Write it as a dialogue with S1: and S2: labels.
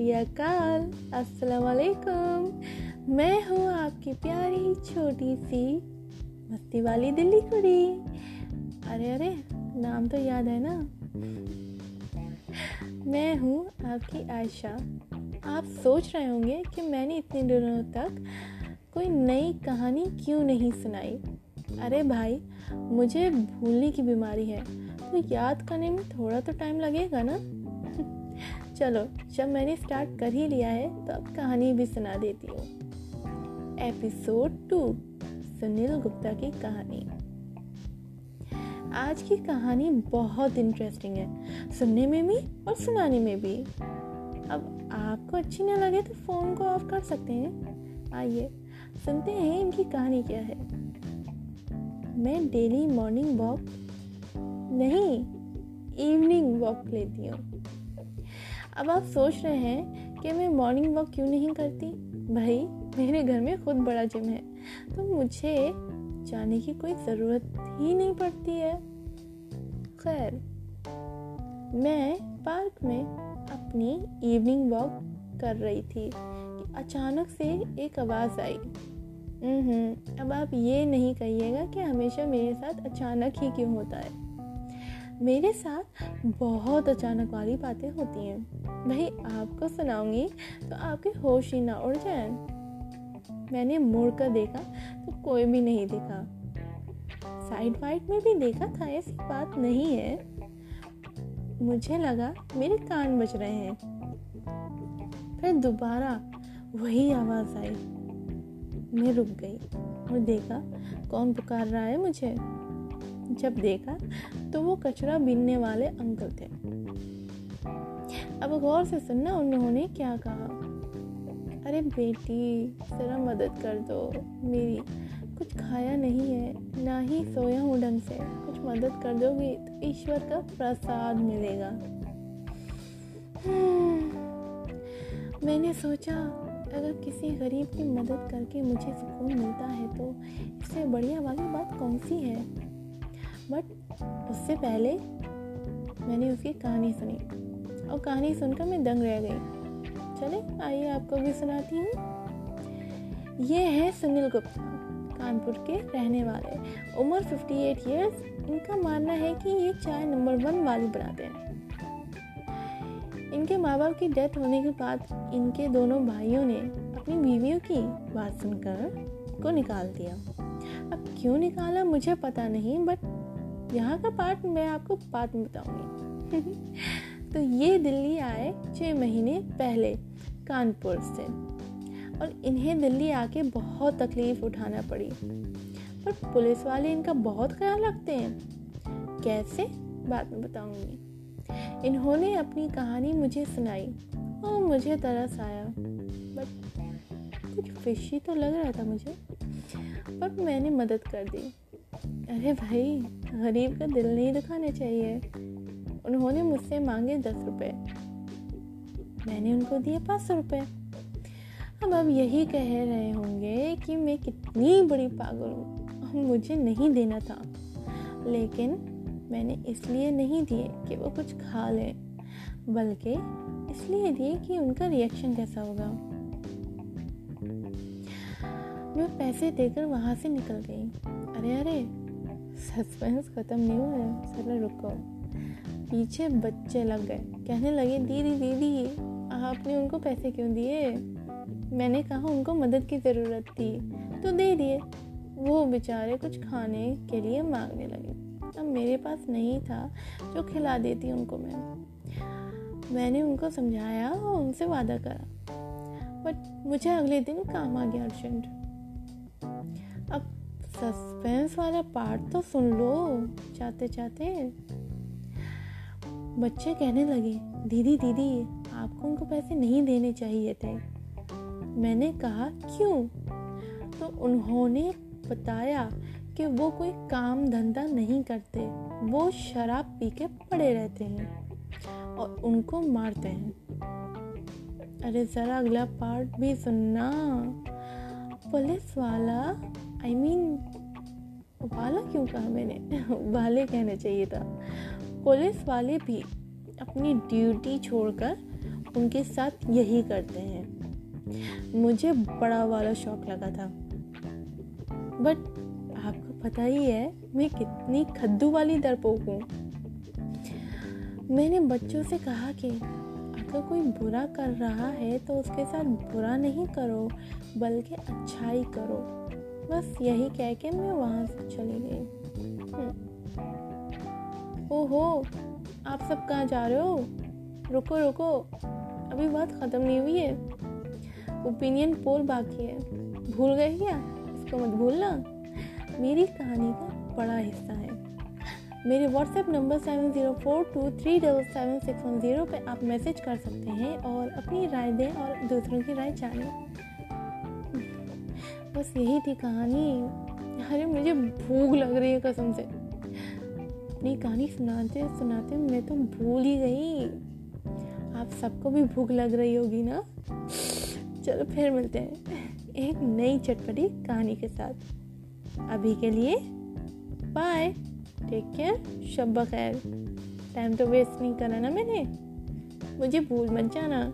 S1: अकाल अस्सलाम मैं हूँ आपकी प्यारी छोटी सी मस्ती वाली दिल्ली कुड़ी। अरे अरे, नाम तो याद है ना? मैं हूँ आपकी आयशा। आप सोच रहे होंगे कि मैंने इतने दिनों तक कोई नई कहानी क्यों नहीं सुनाई? अरे भाई, मुझे भूलने की बीमारी है। तो याद करने में थोड़ा तो टाइम लगेगा ना? चलो जब मैंने स्टार्ट कर ही लिया है तो अब कहानी भी सुना देती हूँ। एपिसोड टू सुनील गुप्ता की कहानी। आज की कहानी बहुत इंटरेस्टिंग है सुनने में भी और सुनाने में भी। अब आपको अच्छी ना लगे तो फ़ोन को ऑफ़ कर सकते हैं। आइए सुनते हैं इनकी कहानी क्या है। मैं डेली मॉर्निंग वॉक नहीं इवनिंग वॉक लेती हूँ। अब आप सोच रहे हैं कि मैं मॉर्निंग वॉक क्यों नहीं करती? भाई मेरे घर में खुद बड़ा जिम है तो मुझे जाने की कोई ज़रूरत ही नहीं पड़ती है। खैर मैं पार्क में अपनी इवनिंग वॉक कर रही थी कि अचानक से एक आवाज़ आई। हम्म, अब आप ये नहीं कहिएगा कि हमेशा मेरे साथ अचानक ही क्यों होता है। मेरे साथ बहुत अचानक वाली बातें होती हैं। भाई आपको सुनाऊँगी तो आपके होश ही ना उड़ जाए। मैंने मुड़ कर देखा तो कोई भी नहीं दिखा। साइड वाइड में भी देखा था, ऐसी बात नहीं है। मुझे लगा मेरे कान बज रहे हैं। फिर दोबारा वही आवाज़ आई। मैं रुक गई और देखा कौन पुकार रहा है मुझे। जब देखा तो वो कचरा बीनने वाले अंकल थे। अब गौर से सुनना उन्होंने क्या कहा। अरे बेटी, जरा मदद कर दो। मेरी कुछ खाया नहीं है, ना ही सोया हूँ ढंग से। कुछ मदद कर दोगी तो ईश्वर का प्रसाद मिलेगा। मैंने सोचा, अगर किसी गरीब की मदद करके मुझे सुकून मिलता है तो इससे बढ़िया वाली बात कौन सी है? उससे पहले मैंने उसकी कहानी सुनी। और कहानी सुनकर मैं दंग रह गई। चले, आइए आपको भी सुनाती हूँ। ये है सुनील गुप्ता, कानपुर के रहने वाले। उम्र 58 इयर्स इनका मानना है कि ये चाय नंबर वन वाली बनाते हैं। इनके माँ बाप की डेथ होने के बाद इनके दोनों भाइयों ने अपनी बीवियों की बात सुनकर को निकाल दिया। अब क्यों निकाला मुझे पता नहीं बट यहाँ का पार्ट मैं आपको बाद में बताऊँगी। तो ये दिल्ली आए छः महीने पहले, कानपुर से। और इन्हें दिल्ली आके बहुत तकलीफ़ उठाना पड़ी। पर पुलिस वाले इनका बहुत ख्याल रखते हैं। कैसे? बाद में बताऊँगी। इन्होंने अपनी कहानी मुझे सुनाई और मुझे तरस आया। बट कुछ फिशी तो लग रहा था मुझे, पर मैंने मदद कर दी। अरे भाई, गरीब का दिल नहीं दुखाना चाहिए। उन्होंने मुझसे मांगे दस रुपए। मैंने उनको दिए पाँच सौ रुपये अब अब यही कह रहे होंगे कि मैं कितनी बड़ी पागल हूँ। मुझे नहीं देना था। लेकिन मैंने इसलिए नहीं दिए कि वो कुछ खा लें, बल्कि इसलिए दिए कि उनका रिएक्शन कैसा होगा। मैं पैसे देकर वहाँ से निकल गई। अरे अरे सस्पेंस ख़त्म नहीं हुआ है। चलो रुको। पीछे बच्चे लग गए। कहने लगे, दीदी दीदी, आपने उनको पैसे क्यों दिए? मैंने कहा, उनको मदद की ज़रूरत थी। तो दे दिए। वो बेचारे कुछ खाने के लिए मांगने लगे। अब मेरे पास नहीं था जो खिला देती उनको मैं। मैंने उनको समझाया और उनसे वादा करा। बट मुझे अगले दिन काम आ गया अर्जेंट। अब सस्पेंस वाला पार्ट तो सुन लो। चाहते चाहते बच्चे कहने लगे दीदी दीदी आपको उनको पैसे नहीं देने चाहिए थे। मैंने कहा क्यों? तो उन्होंने बताया कि वो कोई काम धंधा नहीं करते वो शराब पी के पड़े रहते हैं और उनको मारते हैं। अरे ज़रा अगला पार्ट भी सुनना। पुलिस वाला आई I मीन mean, वाला क्यों कहा मैंने? वाले कहना चाहिए था। पुलिस वाले भी अपनी ड्यूटी छोड़कर उनके साथ यही करते हैं। मुझे बड़ा वाला शौक लगा था। बट आपको पता ही है, मैं कितनी खद्दू वाली डरपोक हूँ। मैंने बच्चों से कहा कि, अगर कोई बुरा कर रहा है तो उसके साथ बुरा नहीं करो, बल्कि अच्छाई करो। बस यही कह के मैं वहाँ से चली गई। हम्म। ओहो, आप सब कहाँ जा रहे हो? रुको रुको। अभी बात ख़त्म नहीं हुई है। ओपिनियन पोल बाकी है। भूल गए क्या? इसको मत भूलना। मेरी कहानी का बड़ा हिस्सा है। मेरे WhatsApp number seven zero four two three double seven six one zero पर आप मैसेज कर सकते हैं और अपनी राय दें और दूसरों की राय जानें। बस यही थी कहानी। अरे, मुझे भूख लग रही है कसम से। अपनी कहानी सुनाते सुनाते मैं तो भूल ही गई। आप सबको भी भूख लग रही होगी ना? चलो फिर मिलते हैं एक नई चटपटी कहानी के साथ। अभी के लिए बाय टेक केयर शब खैर टाइम तो वेस्ट नहीं करा ना मैंने। मुझे भूल मत जाना।